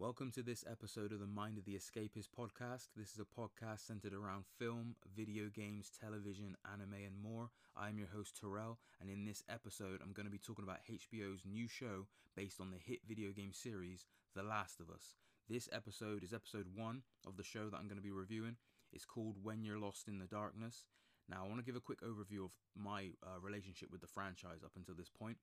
Welcome to this episode of the Mind of the Escapist podcast. This is a podcast centered around film, video games, television, anime, and more. I'm your host, Terrelle, and in this episode, I'm going to be talking about HBO's new show based on the hit video game series, The Last of Us. This episode is episode one of the show that I'm going to be reviewing. It's called When You're Lost in the Darkness. Now, I want to give a quick overview of my uh, relationship with the franchise up until this point.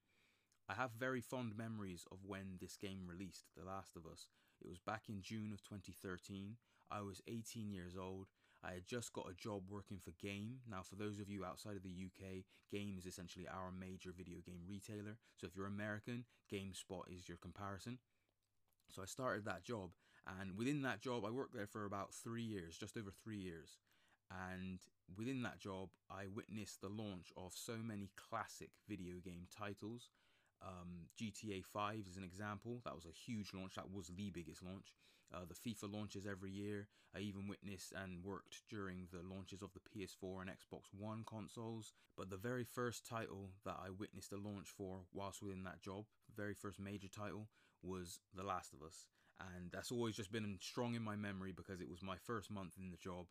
I have very fond memories of when this game released, The Last of Us. It was back in June of 2013. I was 18 years old. I had just got a job working for Game. Now, for those of you outside of the UK, Game is essentially our major video game retailer. So if you're American, GameStop is your comparison. So I started that job, and within that job, I worked there for about three years, just over three years. And within that job, I witnessed the launch of so many classic video game titles um, GTA 5 is an example. That was a huge launch. That was the biggest launch. Uh, the FIFA launches every year. I even witnessed and worked during the launches of the PS4 and Xbox One consoles. But the very first title that I witnessed a launch for whilst within that job, very first major title, was The Last of Us. And that's always just been strong in my memory because it was my first month in the job.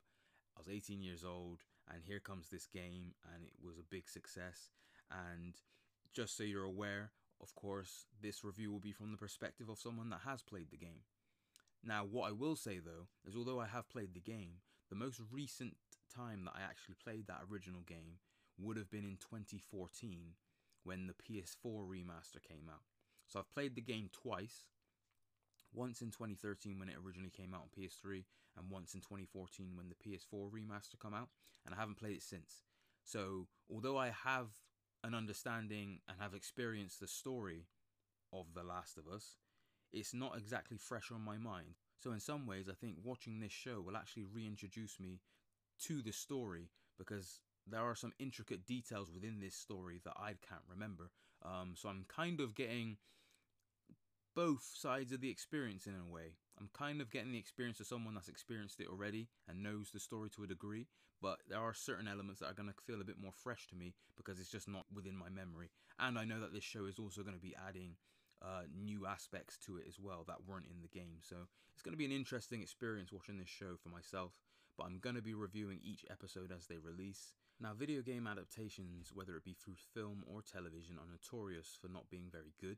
I was 18 years old, and here comes this game, and it was a big success. And just so you're aware, of course, this review will be from the perspective of someone that has played the game. Now, what I will say though, is although I have played the game, the most recent time that I actually played that original game would have been in 2014 when the PS4 remaster came out. So I've played the game twice. Once in 2013 when it originally came out on PS3 and once in 2014 when the PS4 remaster come out and I haven't played it since. So, although I have an understanding and have experienced the story of The Last of Us, it's not exactly fresh on my mind. So, in some ways, I think watching this show will actually reintroduce me to the story because there are some intricate details within this story that I can't remember. Um, so, I'm kind of getting both sides of the experience in a way. I'm kind of getting the experience of someone that's experienced it already and knows the story to a degree, but there are certain elements that are going to feel a bit more fresh to me because it's just not within my memory. And I know that this show is also going to be adding uh, new aspects to it as well that weren't in the game. So it's going to be an interesting experience watching this show for myself, but I'm going to be reviewing each episode as they release. Now, video game adaptations, whether it be through film or television, are notorious for not being very good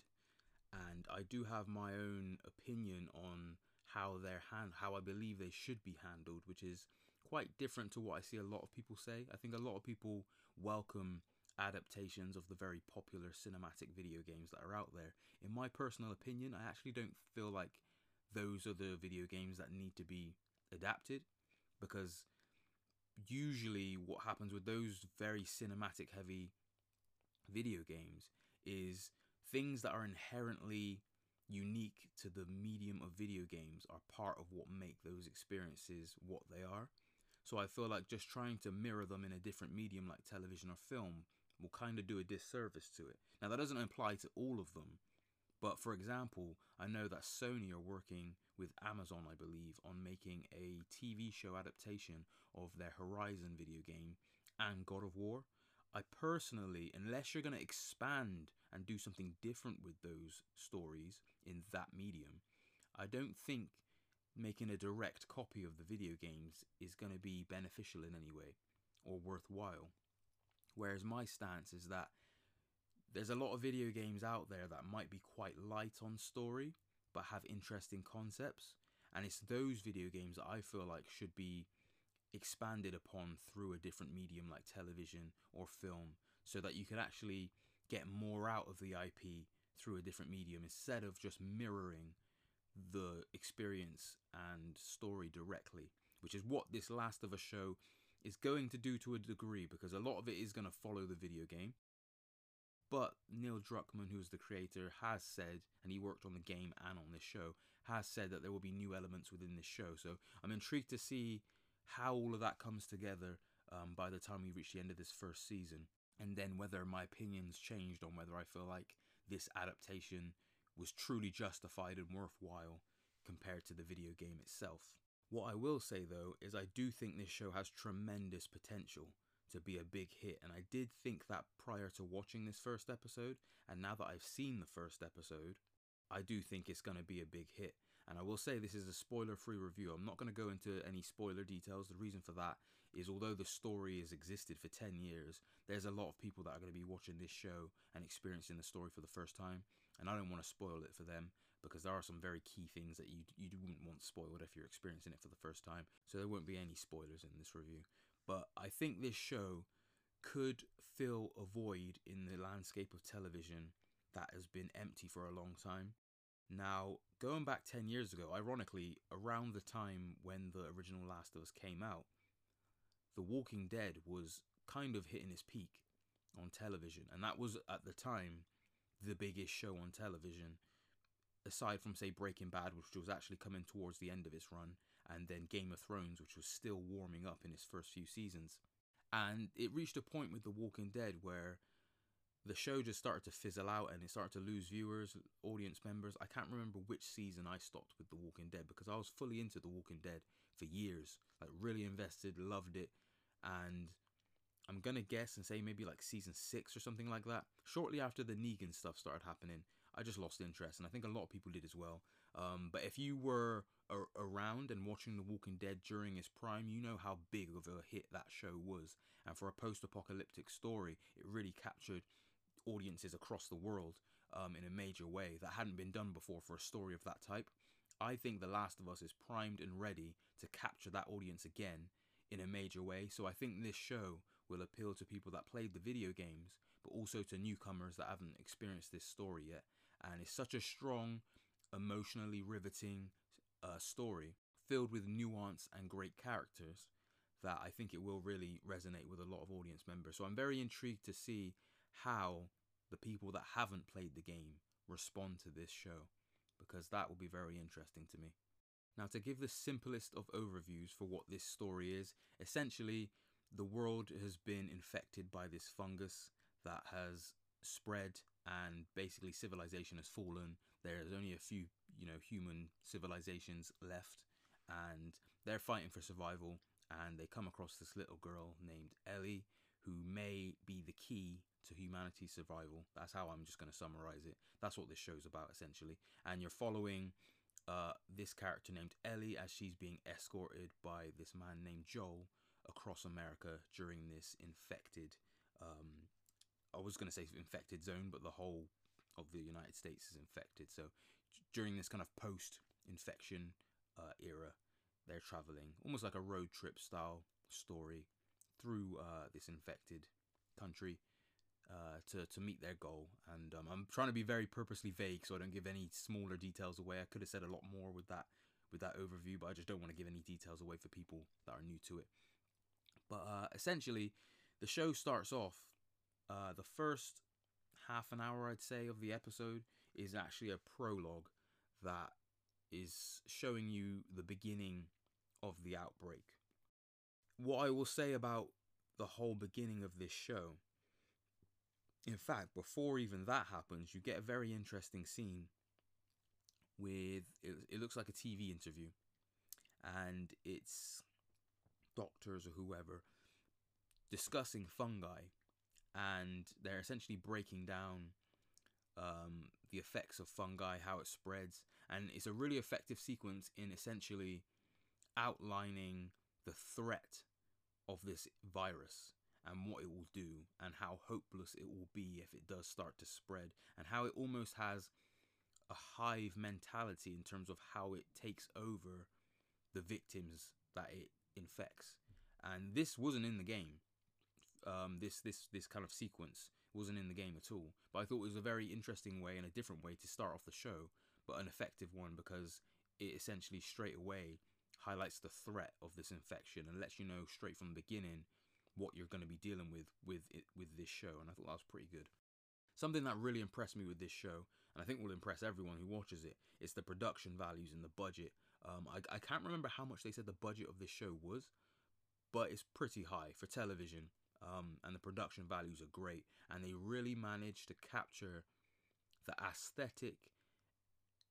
and I do have my own opinion on how they're hand how I believe they should be handled, which is quite different to what I see a lot of people say. I think a lot of people welcome adaptations of the very popular cinematic video games that are out there. In my personal opinion, I actually don't feel like those are the video games that need to be adapted because usually what happens with those very cinematic heavy video games is things that are inherently unique to the medium of video games are part of what make those experiences what they are. So I feel like just trying to mirror them in a different medium like television or film will kind of do a disservice to it. Now that doesn't apply to all of them, but for example, I know that Sony are working with Amazon, I believe, on making a TV show adaptation of their Horizon video game and God of War. I personally, unless you're going to expand and do something different with those stories in that medium, I don't think making a direct copy of the video games is going to be beneficial in any way or worthwhile. Whereas my stance is that there's a lot of video games out there that might be quite light on story but have interesting concepts, and it's those video games that I feel like should be expanded upon through a different medium like television or film so that you can actually get more out of the IP through a different medium instead of just mirroring the experience and story directly, which is what this Last of Us show is going to do to a degree because a lot of it is going to follow the video game. But Neil Druckmann, who's the creator, has said, and he worked on the game and on this show, has said that there will be new elements within this show. So I'm intrigued to see how all of that comes together um, by the time we reach the end of this first season, and then whether my opinions changed on whether I feel like this adaptation was truly justified and worthwhile compared to the video game itself. What I will say though is I do think this show has tremendous potential to be a big hit, and I did think that prior to watching this first episode, and now that I've seen the first episode, I do think it's going to be a big hit. And I will say this is a spoiler free review. I'm not going to go into any spoiler details. The reason for that is although the story has existed for 10 years, there's a lot of people that are going to be watching this show and experiencing the story for the first time. And I don't want to spoil it for them because there are some very key things that you, you wouldn't want spoiled if you're experiencing it for the first time. So there won't be any spoilers in this review. But I think this show could fill a void in the landscape of television that has been empty for a long time. Now, going back 10 years ago, ironically, around the time when the original Last of Us came out, The Walking Dead was kind of hitting its peak on television, and that was at the time the biggest show on television, aside from, say, Breaking Bad, which was actually coming towards the end of its run, and then Game of Thrones, which was still warming up in its first few seasons. And it reached a point with The Walking Dead where the show just started to fizzle out and it started to lose viewers, audience members. I can't remember which season I stopped with The Walking Dead because I was fully into The Walking Dead for years. Like really invested, loved it. And I'm gonna guess and say maybe like season six or something like that. Shortly after the Negan stuff started happening, I just lost interest, and I think a lot of people did as well. Um, but if you were a- around and watching The Walking Dead during its prime, you know how big of a hit that show was. And for a post-apocalyptic story, it really captured audiences across the world um, in a major way that hadn't been done before for a story of that type. I think The Last of Us is primed and ready to capture that audience again in a major way. So I think this show will appeal to people that played the video games, but also to newcomers that haven't experienced this story yet. And it's such a strong, emotionally riveting uh, story filled with nuance and great characters that I think it will really resonate with a lot of audience members. So I'm very intrigued to see how the people that haven't played the game respond to this show because that will be very interesting to me. Now, to give the simplest of overviews for what this story is, essentially, the world has been infected by this fungus that has spread and basically civilization has fallen. There's only a few, you know, human civilizations left and they're fighting for survival and they come across this little girl named Ellie who may be the key to humanity's survival. That's how I'm just going to summarize it. That's what this show's about essentially. And you're following uh, this character named Ellie as she's being escorted by this man named Joel across America during this infected. Um, I was going to say infected zone, but the whole of the United States is infected. So during this kind of post-infection uh, era, they're traveling almost like a road trip style story through uh, this infected country uh, to to meet their goal. And um, I'm trying to be very purposely vague, so I don't give any smaller details away. I could have said a lot more with that with that overview, but I just don't want to give any details away for people that are new to it. But uh, essentially, the show starts off. Uh, the first half an hour, I'd say, of the episode is actually a prologue that is showing you the beginning of the outbreak. What I will say about the whole beginning of this show in fact, before even that happens, you get a very interesting scene with it, it looks like a TV interview, and it's doctors or whoever discussing fungi, and they're essentially breaking down um, the effects of fungi, how it spreads, and it's a really effective sequence in essentially outlining the threat of this virus and what it will do and how hopeless it will be if it does start to spread and how it almost has a hive mentality in terms of how it takes over the victims that it infects and this wasn't in the game um, this this this kind of sequence wasn't in the game at all but i thought it was a very interesting way and a different way to start off the show but an effective one because it essentially straight away highlights the threat of this infection and lets you know straight from the beginning what you're going to be dealing with with it with this show, and I thought that was pretty good. Something that really impressed me with this show, and I think will impress everyone who watches it, is the production values and the budget. Um, I, I can't remember how much they said the budget of this show was, but it's pretty high for television, um, and the production values are great, and they really managed to capture the aesthetic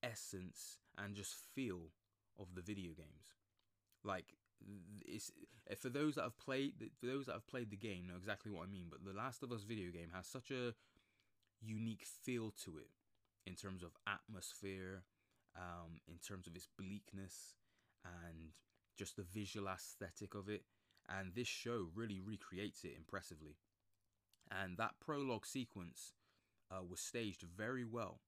essence and just feel of the video games. Like it's eh, for those that have played for those that have played the game know exactly what I mean. But the Last of Us video game has such a unique feel to it in terms of atmosphere um, in terms of its bleakness and just the visual aesthetic of it. And this show really recreates it impressively. And that prologue sequence uh, was staged very well.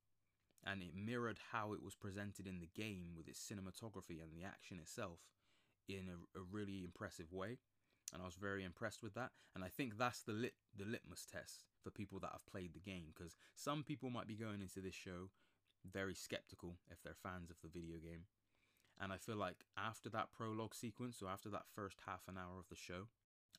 And it mirrored how it was presented in the game with its cinematography and the action itself in a, a really impressive way. And I was very impressed with that. And I think that's the lit the litmus test for people that have played the game. Because some people might be going into this show very skeptical if they're fans of the video game. And I feel like after that prologue sequence, or after that first half an hour of the show,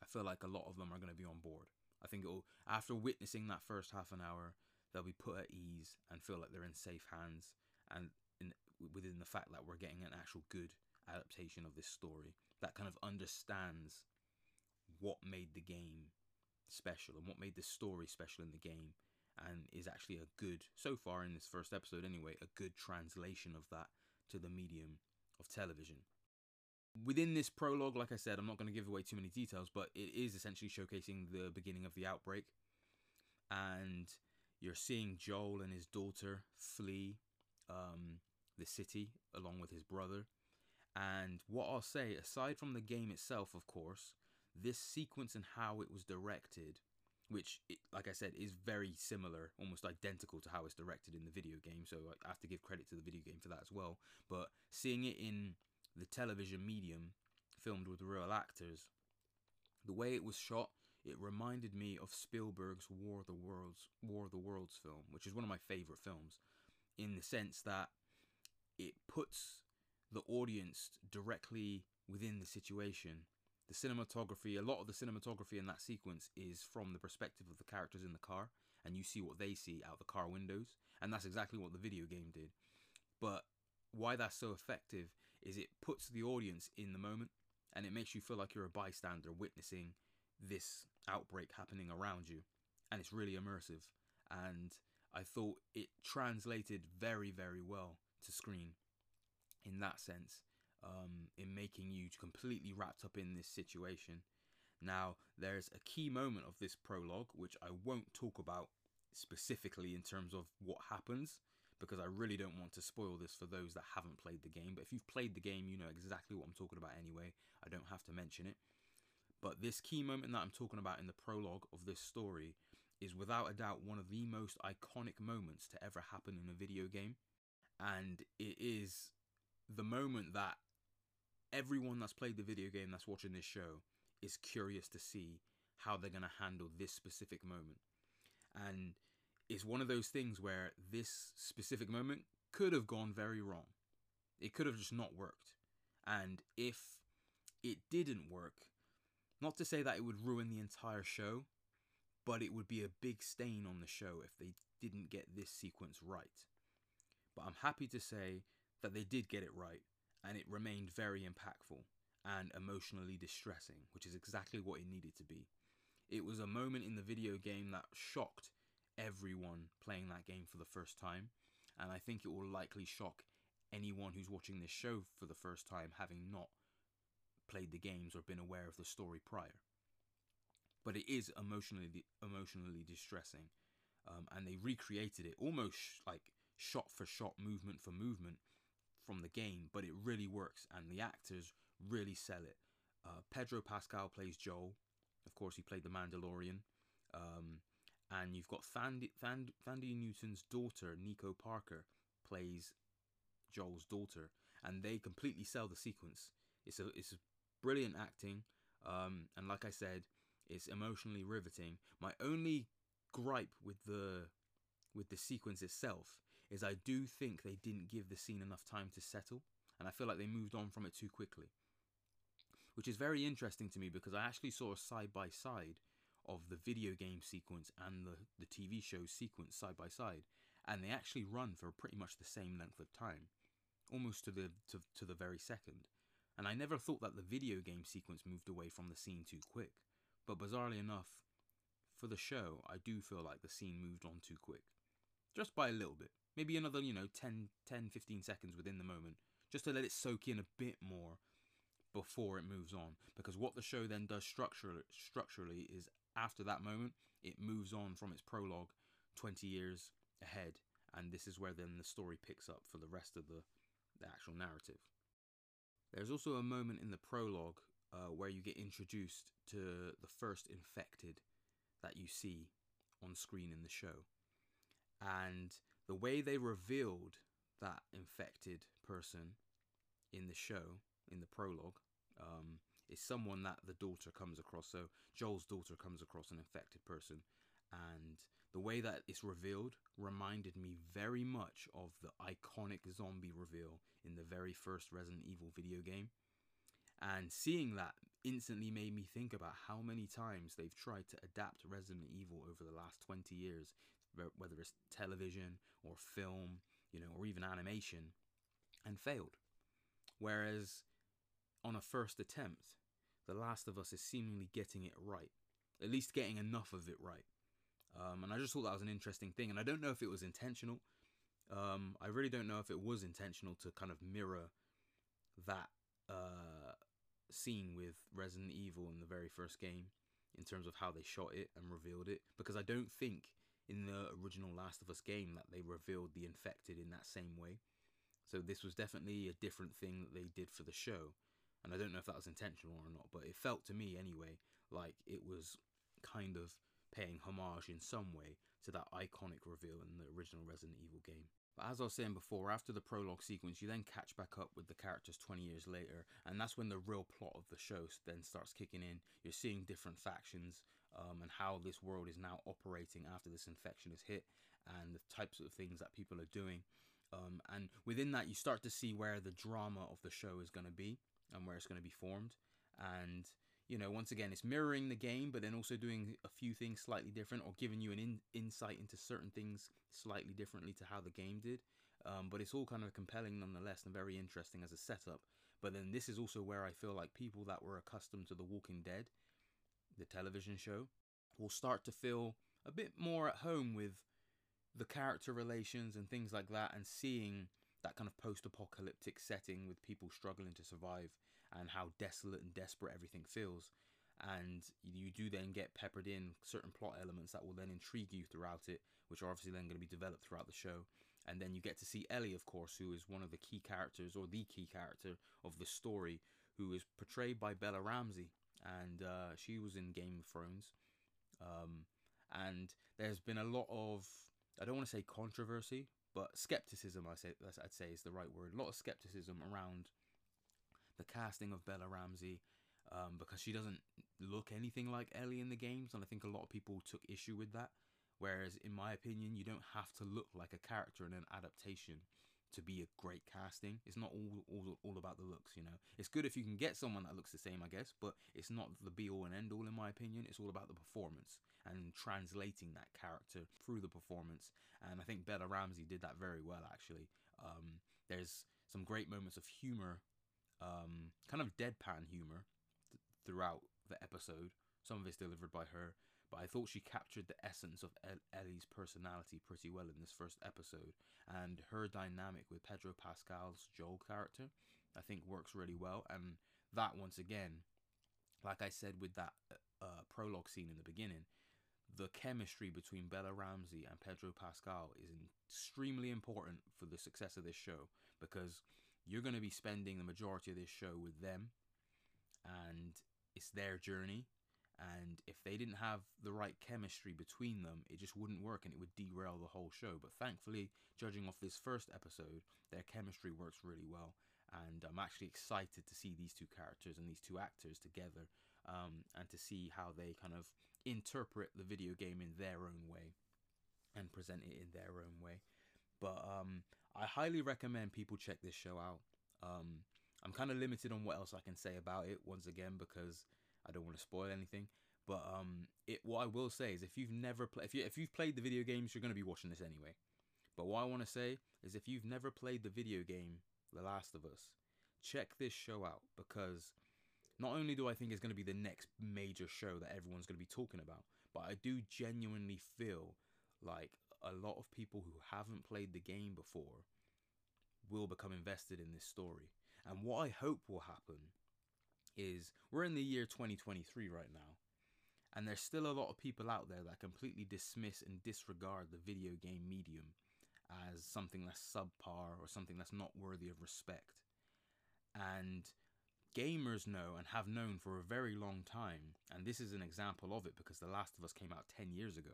I feel like a lot of them are going to be on board. I think it'll, after witnessing that first half an hour, they'll be put at ease and feel like they're in safe hands and in, within the fact that we're getting an actual good adaptation of this story that kind of understands what made the game special and what made the story special in the game and is actually a good so far in this first episode anyway a good translation of that to the medium of television. Within this prologue like i said i'm not going to give away too many details but it is essentially showcasing the beginning of the outbreak. And you're seeing joel and his daughter flee um, the city along with his brother. And what i'll say aside from the game itself of course this sequence and how it was directed which, like I said, is very similar, almost identical to how it's directed in the video game. So I have to give credit to the video game for that as well. But seeing it in the television medium, filmed with real actors, the way it was shot, it reminded me of Spielberg's War of the Worlds, War of the Worlds film, which is one of my favorite films, in the sense that it puts the audience directly within the situation the cinematography, a lot of the cinematography in that sequence is from the perspective of the characters in the car, and you see what they see out the car windows, and that's exactly what the video game did. But why that's so effective is it puts the audience in the moment, and it makes you feel like you're a bystander witnessing this outbreak happening around you, and it's really immersive. And I thought it translated very, very well to screen in that sense um, in making you completely wrapped up in this situation. Now, there's a key moment of this prologue, which I won't talk about specifically in terms of what happens, because I really don't want to spoil this for those that haven't played the game. But if you've played the game, you know exactly what I'm talking about anyway. I don't have to mention it. But this key moment that I'm talking about in the prologue of this story is without a doubt one of the most iconic moments to ever happen in a video game. And it is the moment that everyone that's played the video game that's watching this show is curious to see how they're going to handle this specific moment. And it's one of those things where this specific moment could have gone very wrong. It could have just not worked. And if it didn't work, not to say that it would ruin the entire show, but it would be a big stain on the show if they didn't get this sequence right. But I'm happy to say that they did get it right and it remained very impactful and emotionally distressing, which is exactly what it needed to be. It was a moment in the video game that shocked everyone playing that game for the first time, and I think it will likely shock anyone who's watching this show for the first time having not played the games or been aware of the story prior. But it is emotionally emotionally distressing, um, and they recreated it almost like shot for shot, movement for movement, from the game, but it really works, and the actors really sell it. Uh, Pedro Pascal plays Joel. Of course, he played the Mandalorian. Um, and you've got Thandie, Thand, Thandie Newton's daughter, Nico Parker, plays Joel's daughter, and they completely sell the sequence. It's a it's brilliant acting, um, and like I said, it's emotionally riveting. My only gripe with the with the sequence itself is I do think they didn't give the scene enough time to settle, and I feel like they moved on from it too quickly. Which is very interesting to me because I actually saw a side by side of the video game sequence and the, the TV show sequence side by side, and they actually run for pretty much the same length of time, almost to the to, to the very second. And I never thought that the video game sequence moved away from the scene too quick, but bizarrely enough, for the show, I do feel like the scene moved on too quick, just by a little bit maybe another, you know, 10, 10, 15 seconds within the moment, just to let it soak in a bit more before it moves on. Because what the show then does structurally, structurally is after that moment, it moves on from its prologue 20 years ahead. And this is where then the story picks up for the rest of the the actual narrative. There's also a moment in the prologue uh, where you get introduced to the first infected that you see on screen in the show. And the way they revealed that infected person in the show, in the prologue, um, is someone that the daughter comes across. So Joel's daughter comes across an infected person, and the way that it's revealed reminded me very much of the iconic zombie reveal in the very first Resident Evil video game. And seeing that instantly made me think about how many times they've tried to adapt Resident Evil over the last 20 years, whether it's television or film, you know, or even animation, and failed. Whereas on a first attempt, The Last of Us is seemingly getting it right, at least getting enough of it right. Um, and I just thought that was an interesting thing. And I don't know if it was intentional. Um, I really don't know if it was intentional to kind of mirror that uh, scene with Resident Evil in the very first game in terms of how they shot it and revealed it. Because I don't think in the original Last of Us game that they revealed the infected in that same way. So this was definitely a different thing that they did for the show. And I don't know if that was intentional or not, but it felt to me anyway like it was kind of paying homage in some way to that iconic reveal in the original Resident Evil game. But as I was saying before, after the prologue sequence, you then catch back up with the characters 20 years later, and that's when the real plot of the show then starts kicking in. You're seeing different factions um, and how this world is now operating after this infection is hit, and the types of things that people are doing. Um, and within that, you start to see where the drama of the show is going to be and where it's going to be formed. And you know, once again, it's mirroring the game, but then also doing a few things slightly different or giving you an in- insight into certain things slightly differently to how the game did. Um, but it's all kind of compelling nonetheless and very interesting as a setup. But then this is also where I feel like people that were accustomed to The Walking Dead, the television show, will start to feel a bit more at home with the character relations and things like that and seeing that kind of post apocalyptic setting with people struggling to survive and how desolate and desperate everything feels. And you do then get peppered in certain plot elements that will then intrigue you throughout it, which are obviously then going to be developed throughout the show. And then you get to see Ellie, of course, who is one of the key characters or the key character of the story, who is portrayed by Bella Ramsey. And uh, she was in Game of Thrones. Um, and there's been a lot of, I don't want to say controversy, but skepticism, I say, I'd say is the right word. A lot of skepticism around the casting of Bella Ramsey um, because she doesn't look anything like Ellie in the games, and I think a lot of people took issue with that. Whereas, in my opinion, you don't have to look like a character in an adaptation to be a great casting. It's not all, all all about the looks, you know. It's good if you can get someone that looks the same, I guess, but it's not the be all and end all in my opinion. It's all about the performance and translating that character through the performance. And I think Bella Ramsey did that very well actually. Um, there's some great moments of humor um, kind of deadpan humor th- throughout the episode. Some of it's delivered by her, but I thought she captured the essence of Ellie's personality pretty well in this first episode, and her dynamic with Pedro Pascal's Joel character, I think works really well. And that once again, like I said with that uh, prologue scene in the beginning, the chemistry between Bella Ramsey and Pedro Pascal is extremely important for the success of this show because you're going to be spending the majority of this show with them and it's their journey and if they didn't have the right chemistry between them it just wouldn't work and it would derail the whole show. But thankfully judging off this first episode their chemistry works really well. And i'm actually excited to see these two characters and these two actors together um, and to see how they kind of interpret the video game in their own way and present it in their own way. But um, I highly recommend people check this show out. Um, I'm kind of limited on what else I can say about it once again because I don't want to spoil anything. But um, it what I will say is if you've never played if you if you've played the video games, you're going to be watching this anyway. But what I want to say is if you've never played the video game The Last of Us, check this show out because not only do I think it's going to be the next major show that everyone's going to be talking about, but I do genuinely feel like a lot of people who haven't played the game before will become invested in this story. And what I hope will happen is we're in the year 2023 right now, and there's still a lot of people out there that completely dismiss and disregard the video game medium as something that's subpar or something that's not worthy of respect. And gamers know and have known for a very long time, and this is an example of it because The Last of Us came out 10 years ago.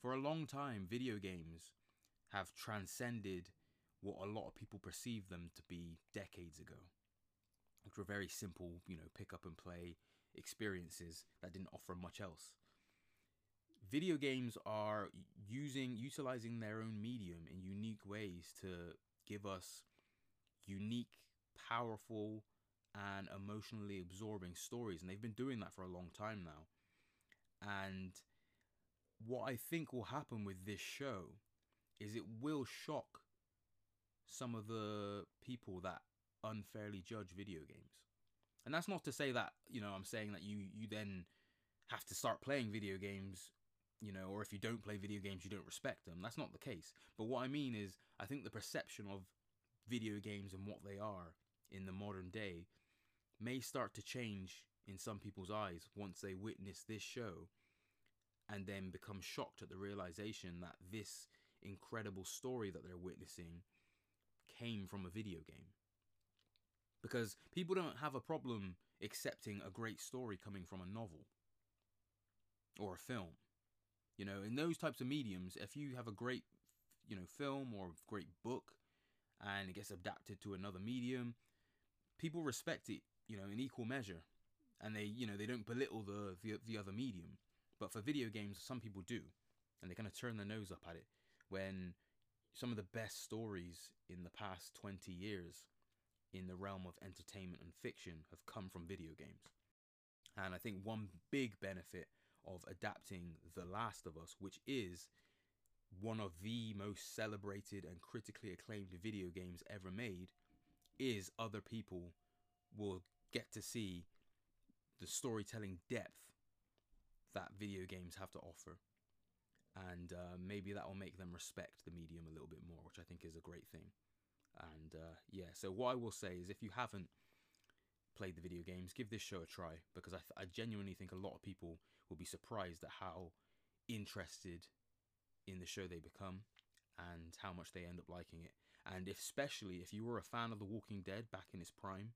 For a long time, video games have transcended what a lot of people perceive them to be decades ago, which were very simple, you know, pick up and play experiences that didn't offer much else. Video games are using utilizing their own medium in unique ways to give us unique, powerful, and emotionally absorbing stories, and they've been doing that for a long time now. And what I think will happen with this show is it will shock some of the people that unfairly judge video games. And that's not to say that, you know, I'm saying that you you then have to start playing video games, you know, or if you don't play video games you don't respect them. That's not the case. But what I mean is I think the perception of video games and what they are in the modern day may start to change in some people's eyes once they witness this show and then become shocked at the realization that this incredible story that they're witnessing came from a video game. Because people don't have a problem accepting a great story coming from a novel or a film. You know, in those types of mediums, if you have a great, you know, film or great book and it gets adapted to another medium, people respect it, you know, in equal measure. And they, you know, they don't belittle the, the, the other medium. But for video games, some people do. And they kind of turn their nose up at it when some of the best stories in the past 20 years in the realm of entertainment and fiction have come from video games. And I think one big benefit of adapting The Last of Us, which is one of the most celebrated and critically acclaimed video games ever made, is other people will get to see the storytelling depth that video games have to offer and uh, maybe that will make them respect the medium a little bit more, which I think is a great thing. And uh, yeah, so what I will say is if you haven't played the video games, give this show a try because I, th- I genuinely think a lot of people will be surprised at how interested in the show they become and how much they end up liking it. And especially if you were a fan of The Walking Dead back in its prime,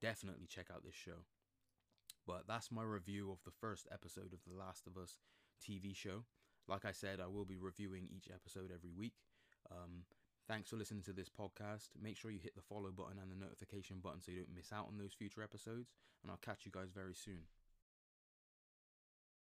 definitely check out this show. But that's my review of the first episode of The Last of Us TV show. Like I said, I will be reviewing each episode every week. Um, thanks for listening to this podcast. Make sure you hit the follow button and the notification button so you don't miss out on those future episodes. And I'll catch you guys very soon.